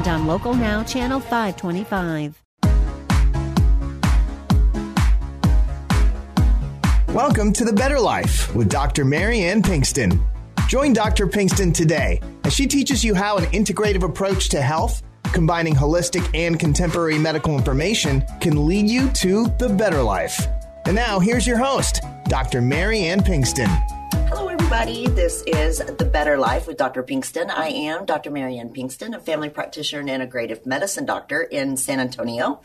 and on Local Now, Channel 525. Welcome to The Better Life with Dr. Marianne Pinkston. Join Dr. Pinkston today as she teaches you how an integrative approach to health, combining holistic and contemporary medical information, can lead you to the better life. And now, here's your host, Dr. Marianne Pinkston. Hello, everybody. This is The Better Life with Dr. Pinkston. I am Dr. Marianne Pinkston, a family practitioner and integrative medicine doctor in San Antonio.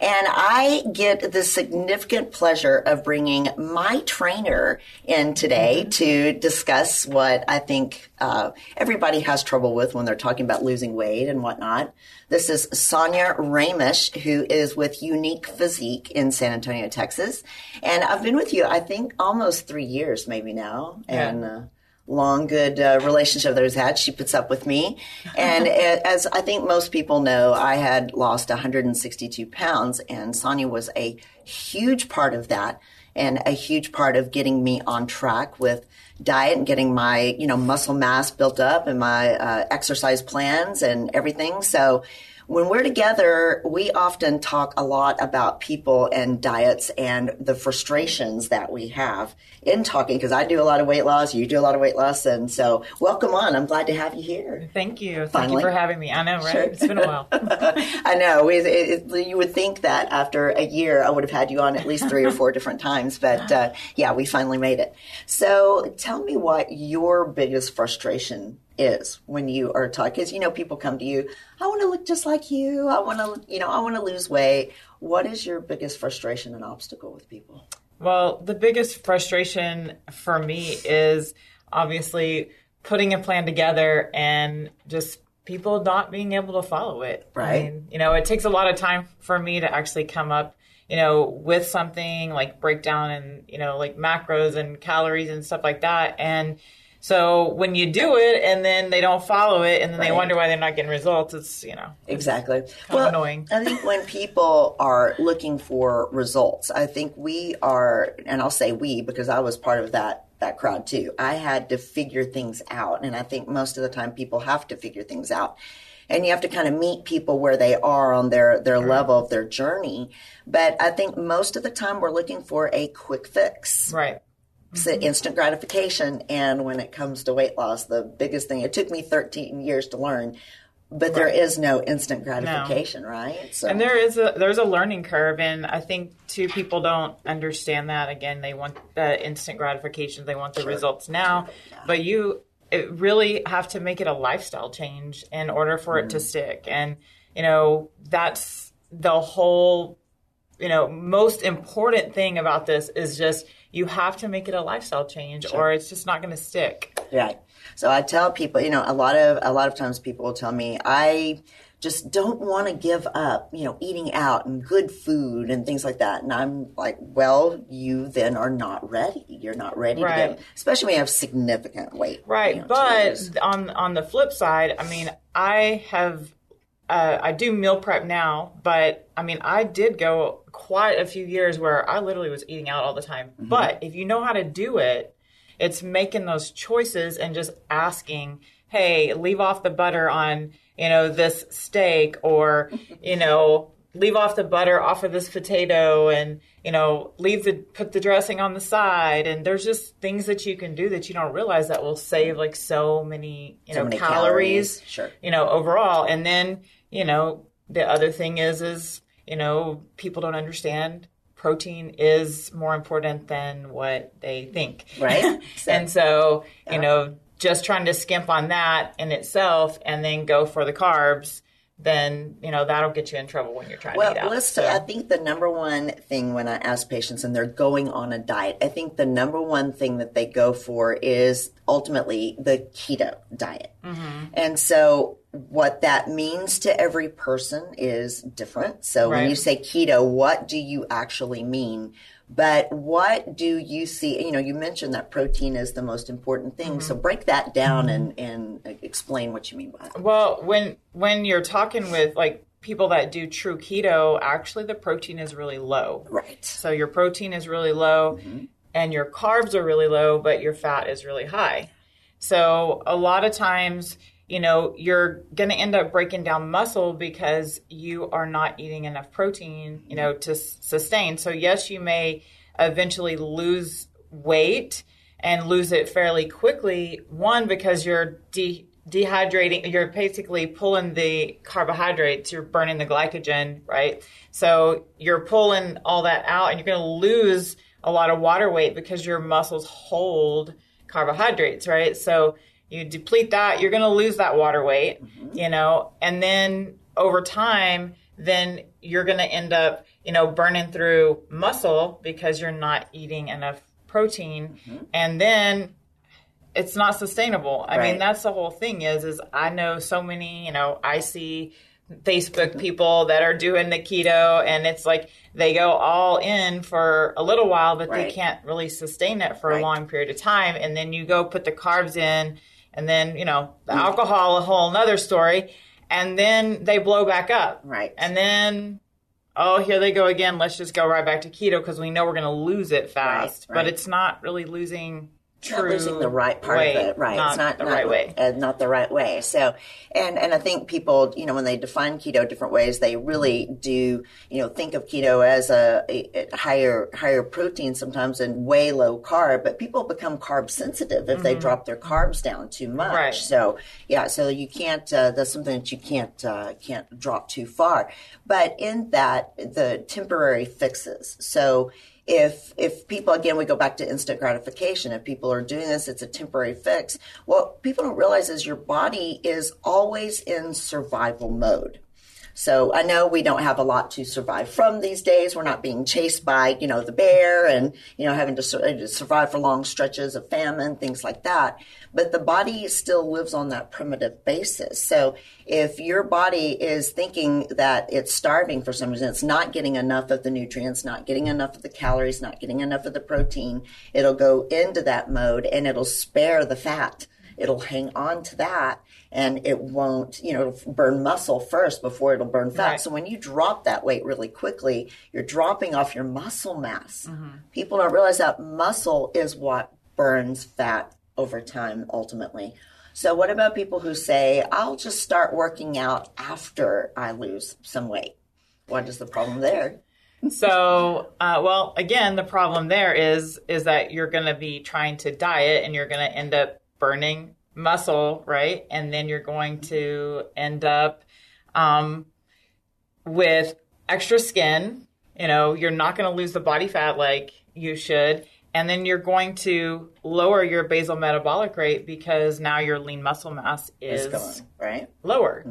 And I get the significant pleasure of bringing my trainer in today mm-hmm. to discuss what I think uh, everybody has trouble with when they're talking about losing weight and whatnot. This is Sonya Roemisch, who is with Younique Physique in San Antonio, Texas. And I've been with you, I think, almost three years, maybe now. Yeah. And, uh, long good uh, relationship that has had. She puts up with me. And as I think most people know, I had lost 162 pounds and Sonya was a huge part of that and a huge part of getting me on track with diet and getting my, you know, muscle mass built up and my uh, exercise plans and everything. So when we're together, we often talk a lot about people and diets and the frustrations that we have in talking because I do a lot of weight loss, you do a lot of weight loss, and so welcome on. I'm glad to have you here. Thank you. Finally. Thank you for having me. I know, right? Sure. It's been a while. I know. It, it, you would think that after a year, I would have had you on at least three or four different times, but uh, yeah, we finally made it. So tell me what your biggest frustration is when you are talking. Because you know, people come to you. I want to look just like you. I want to, you know, I want to lose weight. What is your biggest frustration and obstacle with people? Well, the biggest frustration for me is obviously putting a plan together and just people not being able to follow it. Right. I mean, you know, it takes a lot of time for me to actually come up, you know, with something like breakdown and, you know, like macros and calories and stuff like that. And, so when you do it and then they don't follow it and then right. they wonder why they're not getting results, it's you know exactly well, annoying. I think when people are looking for results, I think we are, and I'll say we because I was part of that that crowd too. I had to figure things out, and I think most of the time people have to figure things out. And you have to kind of meet people where they are on their, their right. level of their journey. But I think most of the time we're looking for a quick fix. Right mm-hmm. instant gratification. And when it comes to weight loss, the biggest thing, it took me 13 years to learn, but right. there is no instant gratification, no. right? So. And there is a there's a learning curve, and I think two people don't understand that. Again, they want the instant gratification, they want the sure. results now, yeah. but you really have to make it a lifestyle change in order for mm. it to mm-hmm. stick. And you know that's the whole you know most important thing about this is just you have to make it a lifestyle change sure. or it's just not going to stick. Right. So I tell people, you know, a lot of a lot of times people will tell me, I just don't want to give up, you know, eating out and good food and things like that. And I'm like, well, you then are not ready. You're not ready right. to get, especially when you have significant weight. Right. You know, but on on the flip side, I mean, I have uh, I do meal prep now, but I mean, I did go quite a few years where I literally was eating out all the time. Mm-hmm. But if you know how to do it, it's making those choices and just asking, hey, leave off the butter on, you know, this steak or, you know, leave off the butter off of this potato and, you know, leave the, put the dressing on the side. And there's just things that you can do that you don't realize that will save like so many, you so know, calories, calories, sure. you know, overall. And then, you know, the other thing is, is, you know, people don't understand protein is more important than what they think. Right. So, and so, you know, just trying to skimp on that in itself and then go for the carbs then you know that'll get you in trouble when you're trying well, to eat out. let's say I think the number one thing when I ask patients and they're going on a diet, I think the number one thing that they go for is ultimately the keto diet. Mm-hmm. And so what that means to every person is different. So when you say keto, what do you actually mean? But what do you see? You know, you mentioned that protein is the most important thing. Mm-hmm. So break that down and, and explain what you mean by that. Well, when when you're talking with like people that do true keto, actually the protein is really low. Right. So your protein is really low and your carbs are really low, but your fat is really high. So a lot of times, you know, you're going to end up breaking down muscle because you are not eating enough protein, you know, to sustain. So yes, you may eventually lose weight and lose it fairly quickly. One, because you're de- dehydrating, you're basically pulling the carbohydrates, you're burning the glycogen, right? So you're pulling all that out and you're going to lose a lot of water weight because your muscles hold carbohydrates, right? So you deplete that, you're going to lose that water weight, mm-hmm. you know, and then over time, then you're going to end up, you know, burning through muscle because you're not eating enough protein. Mm-hmm. And then it's not sustainable. I Right. mean, that's the whole thing is, is I know so many, you know, I see Facebook people that are doing the keto and it's like they go all in for a little while, but Right. they can't really sustain it for Right. a long period of time. And then you go put the carbs in and then, you know, the alcohol, a whole nother story. And then they blow back up. Right. And then, oh, here they go again. Let's just go right back to keto because we know we're going to lose it fast. right. But it's not really losing not true losing the right part way, of it, right? Not it's not the not, right way. uh, not the right way. So, and and I think people, you know, when they define keto different ways, they really do, you know, think of keto as a, a, a higher higher protein sometimes and way low carb. But people become carb sensitive if they drop their carbs down too much. Mm-hmm. Right. So, yeah, so you can't. Uh, that's something that you can't uh, can't drop too far. But in that, the temporary fixes. So if if people again we go back to instant gratification. If people are doing this it's a temporary fix. What people don't realize is your body is always in survival mode so I know we don't have a lot to survive from these days. We're not being chased by, you know, the bear and, you know, having to, to uh, survive for long stretches of famine, things like that. But the body still lives on that primitive basis. So if your body is thinking that it's starving for some reason, it's not getting enough of the nutrients, not getting enough of the calories, not getting enough of the protein, it'll go into that mode and it'll spare the fat it'll hang on to that and it won't, you know, burn muscle first before it'll burn fat. Right. So when you drop that weight really quickly, you're dropping off your muscle mass. Mm-hmm. People don't realize that muscle is what burns fat over time ultimately. So what about people who say, I'll just start working out after I lose some weight? What is the problem there? So, uh, well, again, the problem there is is that you're going to be trying to diet and you're going to end up burning muscle, right? And then you're going to end up um, with extra skin. You know, you're not going to lose the body fat like you should. And then you're going to lower your basal metabolic rate because now your lean muscle mass is gone, right? lower.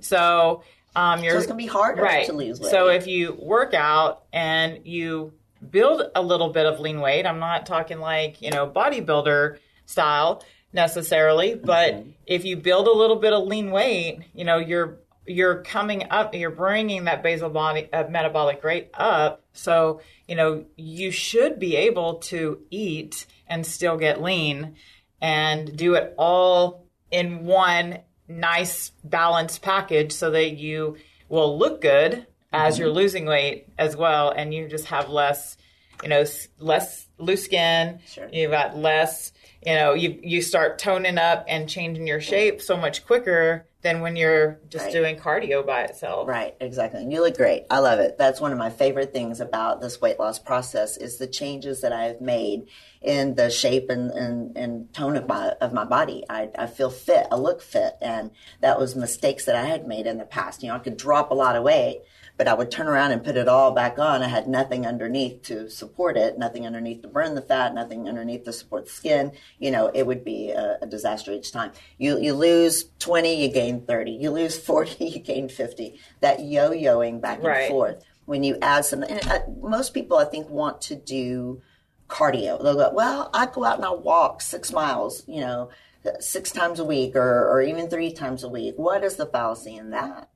So, um, you're So it's going to be harder right. to lose weight. So if you work out and you build a little bit of lean weight, I'm not talking like, you know, bodybuilder style necessarily, but Mm-hmm. if you build a little bit of lean weight, you know, you're you're coming up, you're bringing that basal body uh, metabolic rate up. So, you know, you should be able to eat and still get lean and do it all in one nice balanced package so that you will look good as you're losing weight as well and you just have less you know less loose skin Sure. you've got less you know you you start toning up and changing your shape so much quicker than when you're just Right. doing cardio by itself Right, exactly. And you look great. I love it. That's one of my favorite things about this weight loss process is the changes that I've made in the shape and, and, and tone of my of my body. I, I feel fit. I look fit. And that was mistakes that I had made in the past. You know, I could drop a lot of weight, but I would turn around and put it all back on. I had nothing underneath to support it, nothing underneath to burn the fat, nothing underneath to support the skin. You know, it would be a, a disaster each time. You, you lose 20, you gain 30. You lose 40, you gain 50. That yo-yoing back and Right. forth. When you add some, and uh, most people I think want to do cardio. They'll go, well, I go out and I walk six miles, you know, six times a week or, or even three times a week. What is the fallacy in that?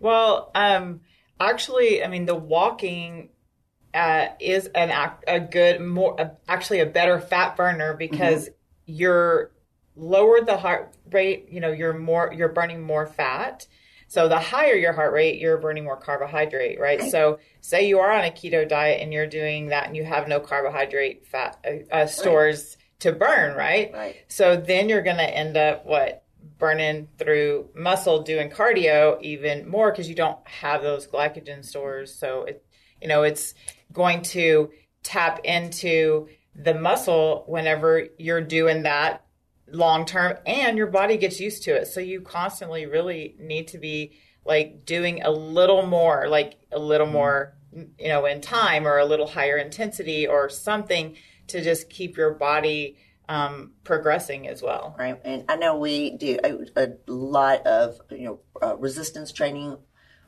Well, um, actually, I mean, the walking uh, is an ac- a good, more actually a better fat burner because you're lower the heart rate. You know, you're more you're burning more fat. So the higher your heart rate, you're burning more carbohydrate, right? So say you are on a keto diet and you're doing that and you have no carbohydrate fat uh, uh, stores to burn, right? Right. So then you're going to end up what burning through muscle doing cardio even more because you don't have those glycogen stores. So it, you know, it's going to tap into the muscle whenever you're doing that long term and your body gets used to it. So you constantly really need to be like doing a little more, like a little mm-hmm. more, you know, in time or a little higher intensity or something to just keep your body um, progressing as well. right? And I know we do a, a lot of you know uh, resistance training,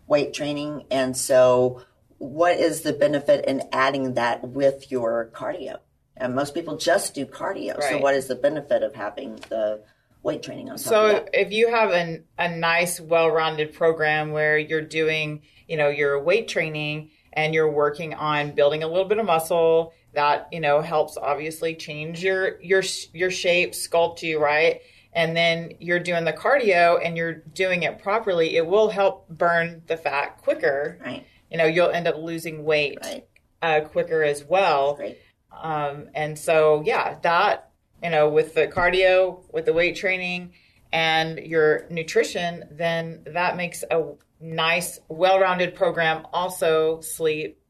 weight training, and so what is the benefit in adding that with your cardio? And most people just do cardio. So what is the benefit of having the weight training on top of So if you have an, a nice, well-rounded program where you're doing, you know, your weight training and you're working on building a little bit of muscle, that you know helps obviously change your your your shape, sculpt you right, and then you're doing the cardio and you're doing it properly. It will help burn the fat quicker. Right. You know, you'll end up losing weight Right. uh, quicker as well. Um, and so, yeah, that, you know, with the cardio, with the weight training, and your nutrition, then that makes a nice, well rounded program. Also, sleep,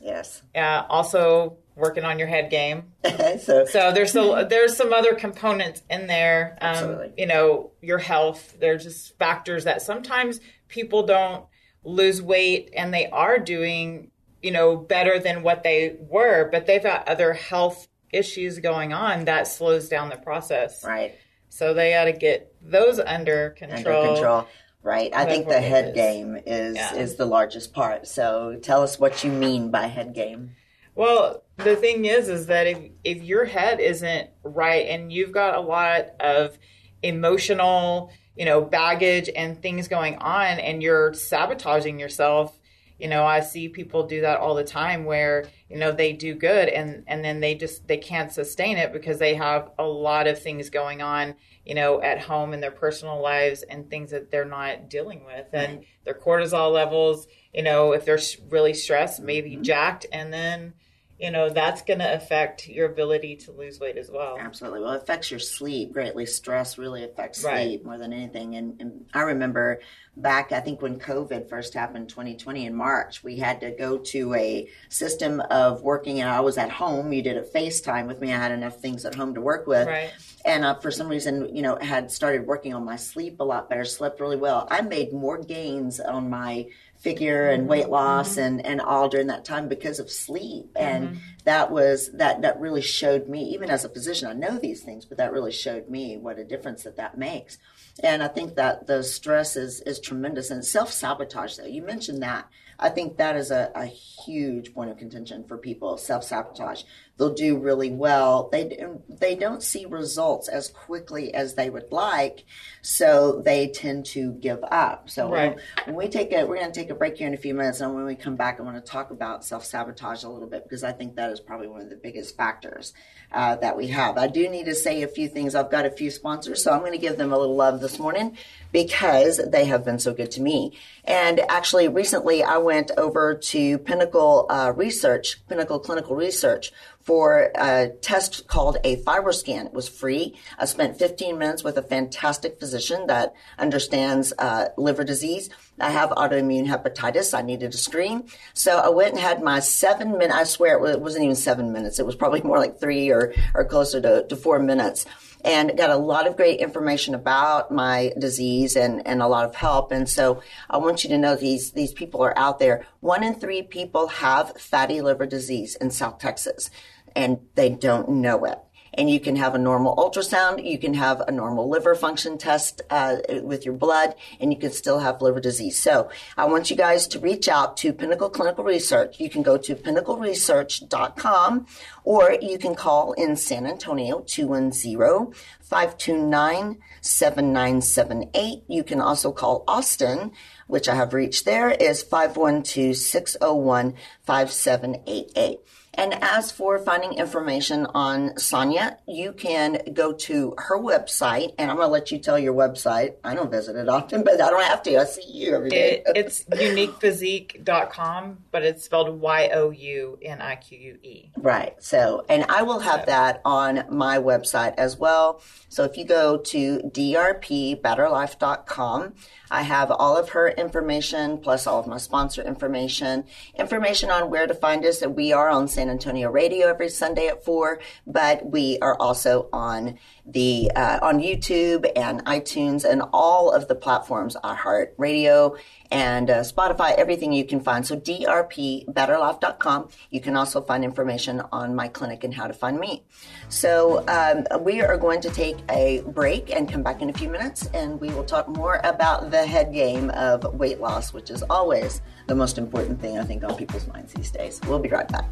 Yes. uh, also working on your head game. so So there's a, there's some other components in there. Um, Absolutely. you know, your health. They're just factors that sometimes people don't lose weight and they are doing, you know, better than what they were, but they've got other health issues going on that slows down the process. right. So they got to get those under control. Under control. Right. I think the head is. game is Yeah. is the largest part. So tell us what you mean by head game. Well, the thing is, is that if if your head isn't right and you've got a lot of emotional, you know, baggage and things going on, and you're sabotaging yourself, you know, I see people do that all the time where you know they do good and and then they just they can't sustain it because they have a lot of things going on, you know, at home in their personal lives and things that they're not dealing with, and their cortisol levels, you know, if they're really stressed, maybe mm-hmm. jacked, and then you know that's going to affect your ability to lose weight as well. Absolutely. Well, it affects your sleep greatly. Stress really affects Right. sleep more than anything. And, and I remember back, I think when COVID first happened, 2020 in March, we had to go to a system of working. And I was at home. You did a FaceTime with me. I had enough things at home to work with. Right. And uh, for some reason, you know, had started working on my sleep a lot better, slept really well. I made more gains on my figure and weight mm-hmm. loss mm-hmm. and, and all during that time because of sleep. Uh-huh. And that was, that, that really showed me, even as a physician, I know these things, but that really showed me what a difference that that makes. And I think that the stress is, is tremendous and self sabotage though. You mentioned that. I think that is a, a huge point of contention for people. Self sabotage. They'll do really well. They they don't see results as quickly as they would like, so they tend to give up. So Right. when we take a, we're going to take a break here in a few minutes, and when we come back, I want to talk about self sabotage a little bit because I think that is probably one of the biggest factors uh, that we have. I do need to say a few things. I've got a few sponsors, so I'm going to give them a little love this morning because they have been so good to me. And actually, recently I went over to Pinnacle uh, Research, Pinnacle Clinical Research, for a test called a FibroScan. It was free. I spent 15 minutes with a fantastic physician that understands uh, liver disease. I have autoimmune hepatitis. I needed a screen. So I went and had my seven minute, I swear it wasn't even seven minutes. It was probably more like three or, or closer to, to four minutes and got a lot of great information about my disease and, and a lot of help. And so I want you to know these, these people are out there. One in three people have fatty liver disease in South Texas and they don't know it and you can have a normal ultrasound. You can have a normal liver function test uh, with your blood, and you can still have liver disease. So I want you guys to reach out to Pinnacle Clinical Research. You can go to pinnacleresearch.com or you can call in San Antonio 210 529 7978. You can also call Austin, which I have reached there, is 512 601 5788. And as for finding information on Sonya, you can go to her website, and I'm going to let you tell your website. I don't visit it often, but I don't have to. I see you every day. It, it's youniquephysique.com, but it's spelled Y O U N I Q U E. Right. So, and I will have that on my website as well. So if you go to drpbetterlife.com, I have all of her information plus all of my sponsor information, information on where to find us. That we are on San Antonio radio every Sunday at four, but we are also on the uh, on YouTube and iTunes and all of the platforms, iHeart Radio and uh, Spotify, everything you can find. So drpbetterlife.com. You can also find information on my clinic and how to find me. So um, we are going to take a break and come back in a few minutes, and we will talk more about the head game of weight loss, which is always the most important thing I think on people's minds these days. We'll be right back.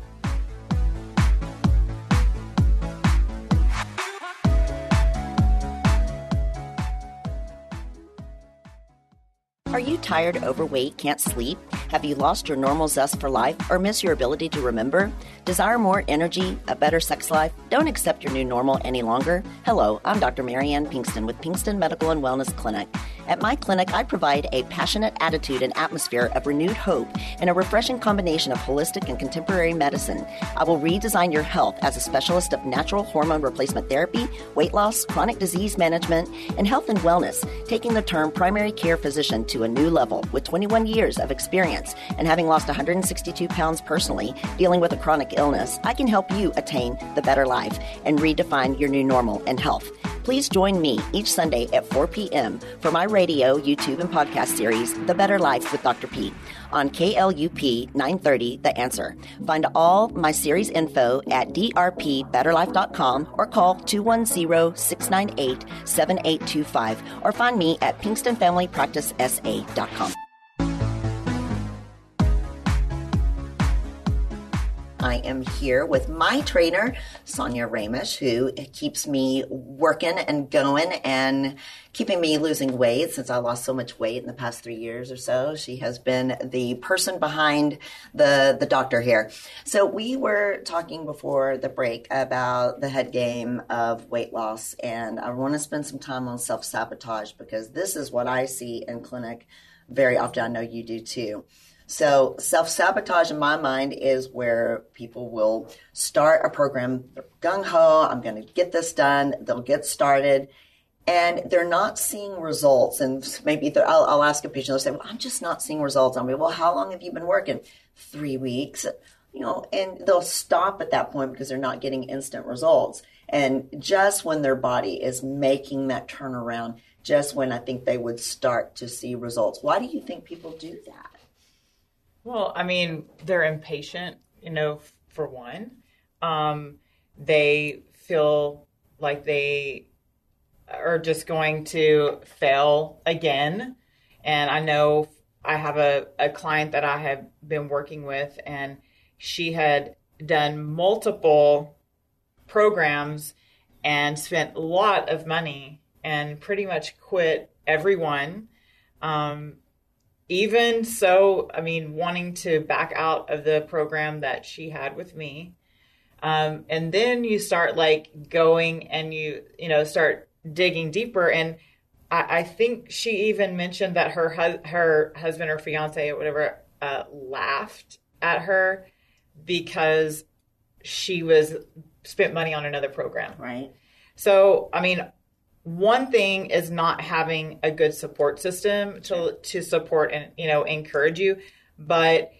Are you tired, overweight, can't sleep? Have you lost your normal zest for life or miss your ability to remember? Desire more energy, a better sex life? Don't accept your new normal any longer? Hello, I'm Dr. Marianne Pinkston with Pinkston Medical and Wellness Clinic. At my clinic, I provide a passionate attitude and atmosphere of renewed hope and a refreshing combination of holistic and contemporary medicine. I will redesign your health as a specialist of natural hormone replacement therapy, weight loss, chronic disease management, and health and wellness, taking the term primary care physician to a new level with 21 years of experience and having lost 162 pounds personally dealing with a chronic illness. I can help you attain the better life and redefine your new normal and health. Please join me each Sunday at 4 p.m. for my radio, YouTube, and podcast series, The Better Life with Dr. P, on KLUP 930 The Answer. Find all my series info at drpbetterlife.com or call 210 698 7825 or find me at pinkstonfamilypracticesa.com. I am here with my trainer, Sonya Roemisch, who keeps me working and going and keeping me losing weight since I lost so much weight in the past three years or so. She has been the person behind the, the doctor here. So we were talking before the break about the head game of weight loss, and I want to spend some time on self sabotage because this is what I see in clinic very often. I know you do too. So self sabotage in my mind is where people will start a program gung ho. I'm going to get this done. They'll get started and they're not seeing results. And maybe I'll, I'll, ask a patient, they'll say, well, I'm just not seeing results. I'll be, well, how long have you been working? Three weeks, you know, and they'll stop at that point because they're not getting instant results. And just when their body is making that turnaround, just when I think they would start to see results. Why do you think people do that? Well, I mean, they're impatient, you know, for one. Um, they feel like they are just going to fail again. And I know I have a, a client that I have been working with, and she had done multiple programs and spent a lot of money and pretty much quit everyone. Um, even so, I mean, wanting to back out of the program that she had with me. Um, and then you start like going and you, you know, start digging deeper. And I, I think she even mentioned that her, hu- her husband or fiance or whatever, uh, laughed at her because she was spent money on another program. Right. So, I mean, one thing is not having a good support system to to support and you know encourage you, but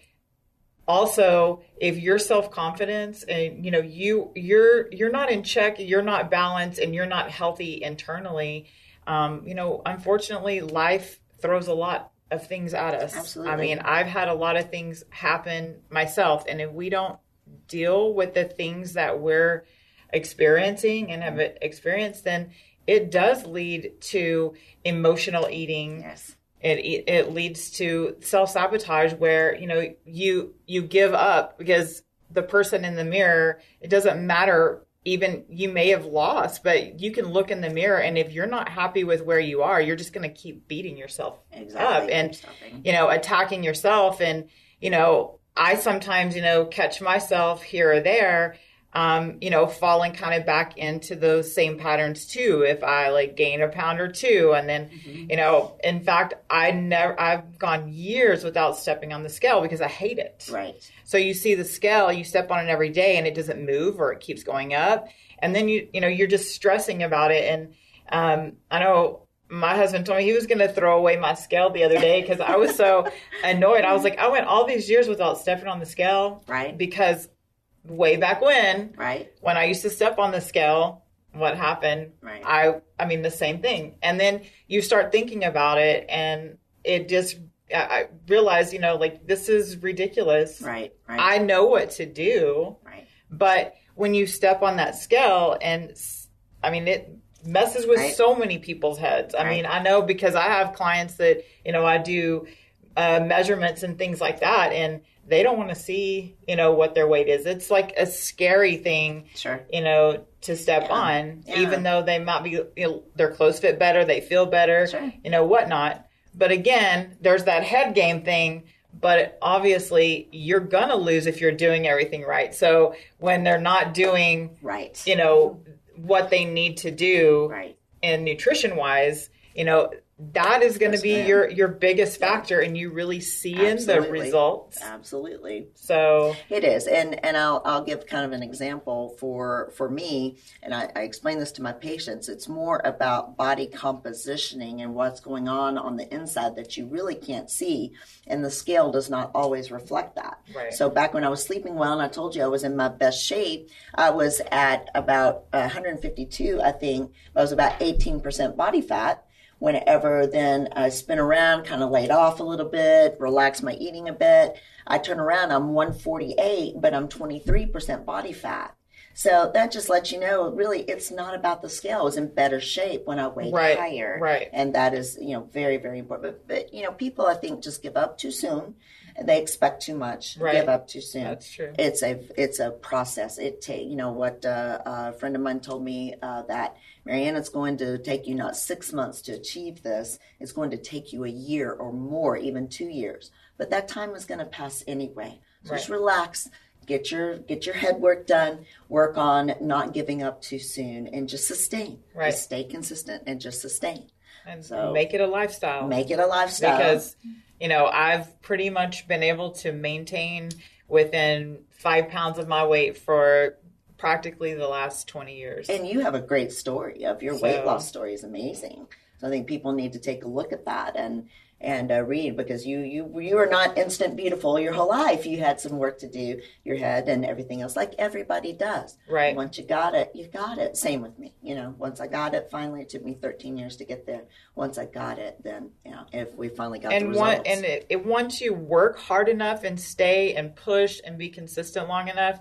also if your self-confidence and you know you you're you're not in check you're not balanced and you're not healthy internally um, you know unfortunately life throws a lot of things at us. Absolutely. i mean i've had a lot of things happen myself and if we don't deal with the things that we're experiencing and have experienced then it does lead to emotional eating Yes. it it leads to self sabotage where you know you you give up because the person in the mirror it doesn't matter even you may have lost but you can look in the mirror and if you're not happy with where you are you're just going to keep beating yourself Exactly. up and Stopping. you know attacking yourself and you know i sometimes you know catch myself here or there um, you know, falling kind of back into those same patterns too. If I like gain a pound or two, and then, you know, in fact, I never, I've gone years without stepping on the scale because I hate it. Right. So you see the scale, you step on it every day, and it doesn't move or it keeps going up, and then you, you know, you're just stressing about it. And um, I know my husband told me he was going to throw away my scale the other day because I was so annoyed. I was like, I went all these years without stepping on the scale, Right. Because way back when, Right. when I used to step on the scale, what happened? Right. I I mean the same thing. And then you start thinking about it and it just I realized, you know, like this is ridiculous. Right. Right. I know what to do, right. but when you step on that scale and I mean it messes with Right. so many people's heads. I Right. mean, I know because I have clients that, you know, I do uh, measurements and things like that and they don't want to see, you know, what their weight is. It's like a scary thing Sure. you know, to step Yeah. on, Yeah. even though they might be, you know, their clothes fit better, they feel better, Sure. you know, whatnot. But again, there's that head game thing. But obviously, you're gonna lose if you're doing everything right. So when they're not doing, Right. you know, what they need to do Right. in nutrition wise, you know, that is going to be your your biggest factor, and you really see in the results. Absolutely. So It is, and and I'll I'll give kind of an example for for me, and I, I explain this to my patients. It's more about body compositioning and what's going on on the inside that you really can't see, and the scale does not always reflect that. Right. So back when I was sleeping well, and I told you I was in my best shape, I was at about 152, I think. I was about 18% body fat whenever then I spin around, kind of laid off a little bit, relax my eating a bit. I turn around, I'm 148, but I'm 23% body fat. So that just lets you know, really, it's not about the scale. I was in better shape when I weighed Right, higher. right. And that is, you know, very, very important. But, but, you know, people, I think, just give up too soon. They expect too much, Right. give up too soon. That's true. It's a it's a process. It take you know what uh, a friend of mine told me uh, that Marianne, it's going to take you not six months to achieve this. It's going to take you a year or more, even two years. But that time is going to pass anyway. So just relax. Get your get your head work done. Work on not giving up too soon, and just sustain. Right. Just stay consistent and just sustain. and So- make it a lifestyle. Make it a lifestyle. because you know I've pretty much been able to maintain within five pounds of my weight for practically the last twenty years. And you have a great story of your weight loss story is amazing. So I think people need to take a look at that and and uh, read because you you you are not instant beautiful your whole life. You had some work to do, your head and everything else, like everybody does. Right. Once you got it, you got it. Same with me. You know, once I got it, finally, it took me 13 years to get there. Once I got it, then you know, if we finally got the and results. one and it, it once you work hard enough and stay and push and be consistent long enough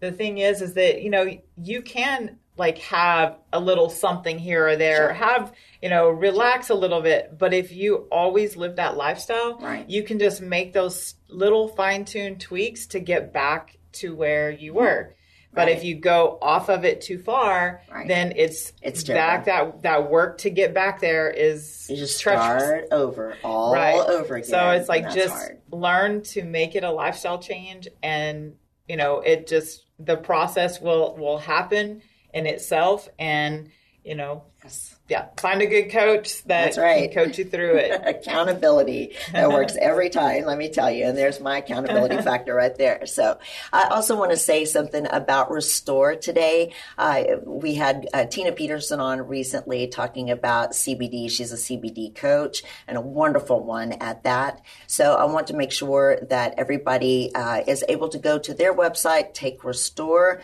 the thing is is that you know you can like have a little something here or there Sure. have you know relax a little bit but if you always live that lifestyle Right. you can just make those little fine-tuned tweaks to get back to where you were but Right. if you go off of it too far Right. then it's It's back that that work to get back there is you just treacherous. start over all Right. over again. So it's like just hard. learn to make it a lifestyle change and you know, it just the process will will happen in itself and you know, Yeah, find a good coach that That's right. can coach you through it. accountability that works every time let me tell you and there's my accountability factor right there so i also want to say something about restore today uh, we had uh, tina peterson on recently talking about cbd she's a cbd coach and a wonderful one at that so i want to make sure that everybody uh, is able to go to their website take restore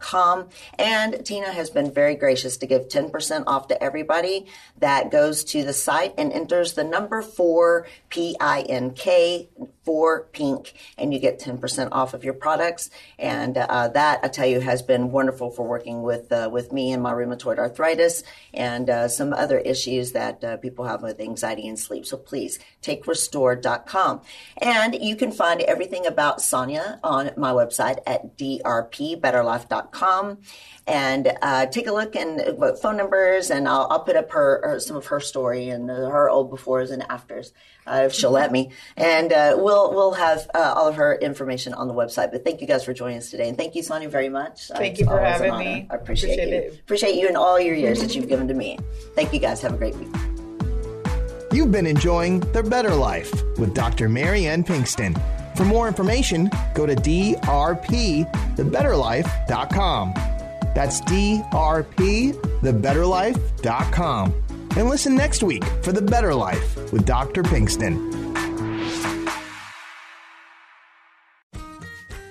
com. And Tina has been very gracious to give 10% off to everybody that goes to the site and enters the number four P I N K for pink and you get 10% off of your products. And uh, that, I tell you, has been wonderful for working with, uh, with me and my rheumatoid arthritis and uh, some other issues that uh, people have with anxiety and sleep. So please take restore.com. And you can find everything about Sonya on my website at drpbetterlife.com and uh, take a look and uh, phone numbers, and I'll, I'll put up her, her, some of her story and her old befores and afters if she'll let me. And uh, we'll we'll have uh, all of her information on the website. But thank you guys for joining us today, and thank you, Sonya, very much. Thank you for having me. I appreciate, appreciate you. It. Appreciate you and all your years that you've given to me. Thank you, guys. Have a great week. You've been enjoying The Better Life with Dr. Marianne Pinkston. For more information, go to drpthebetterlife.com. That's drpthebetterlife.com. And listen next week for The Better Life with Dr. Pinkston.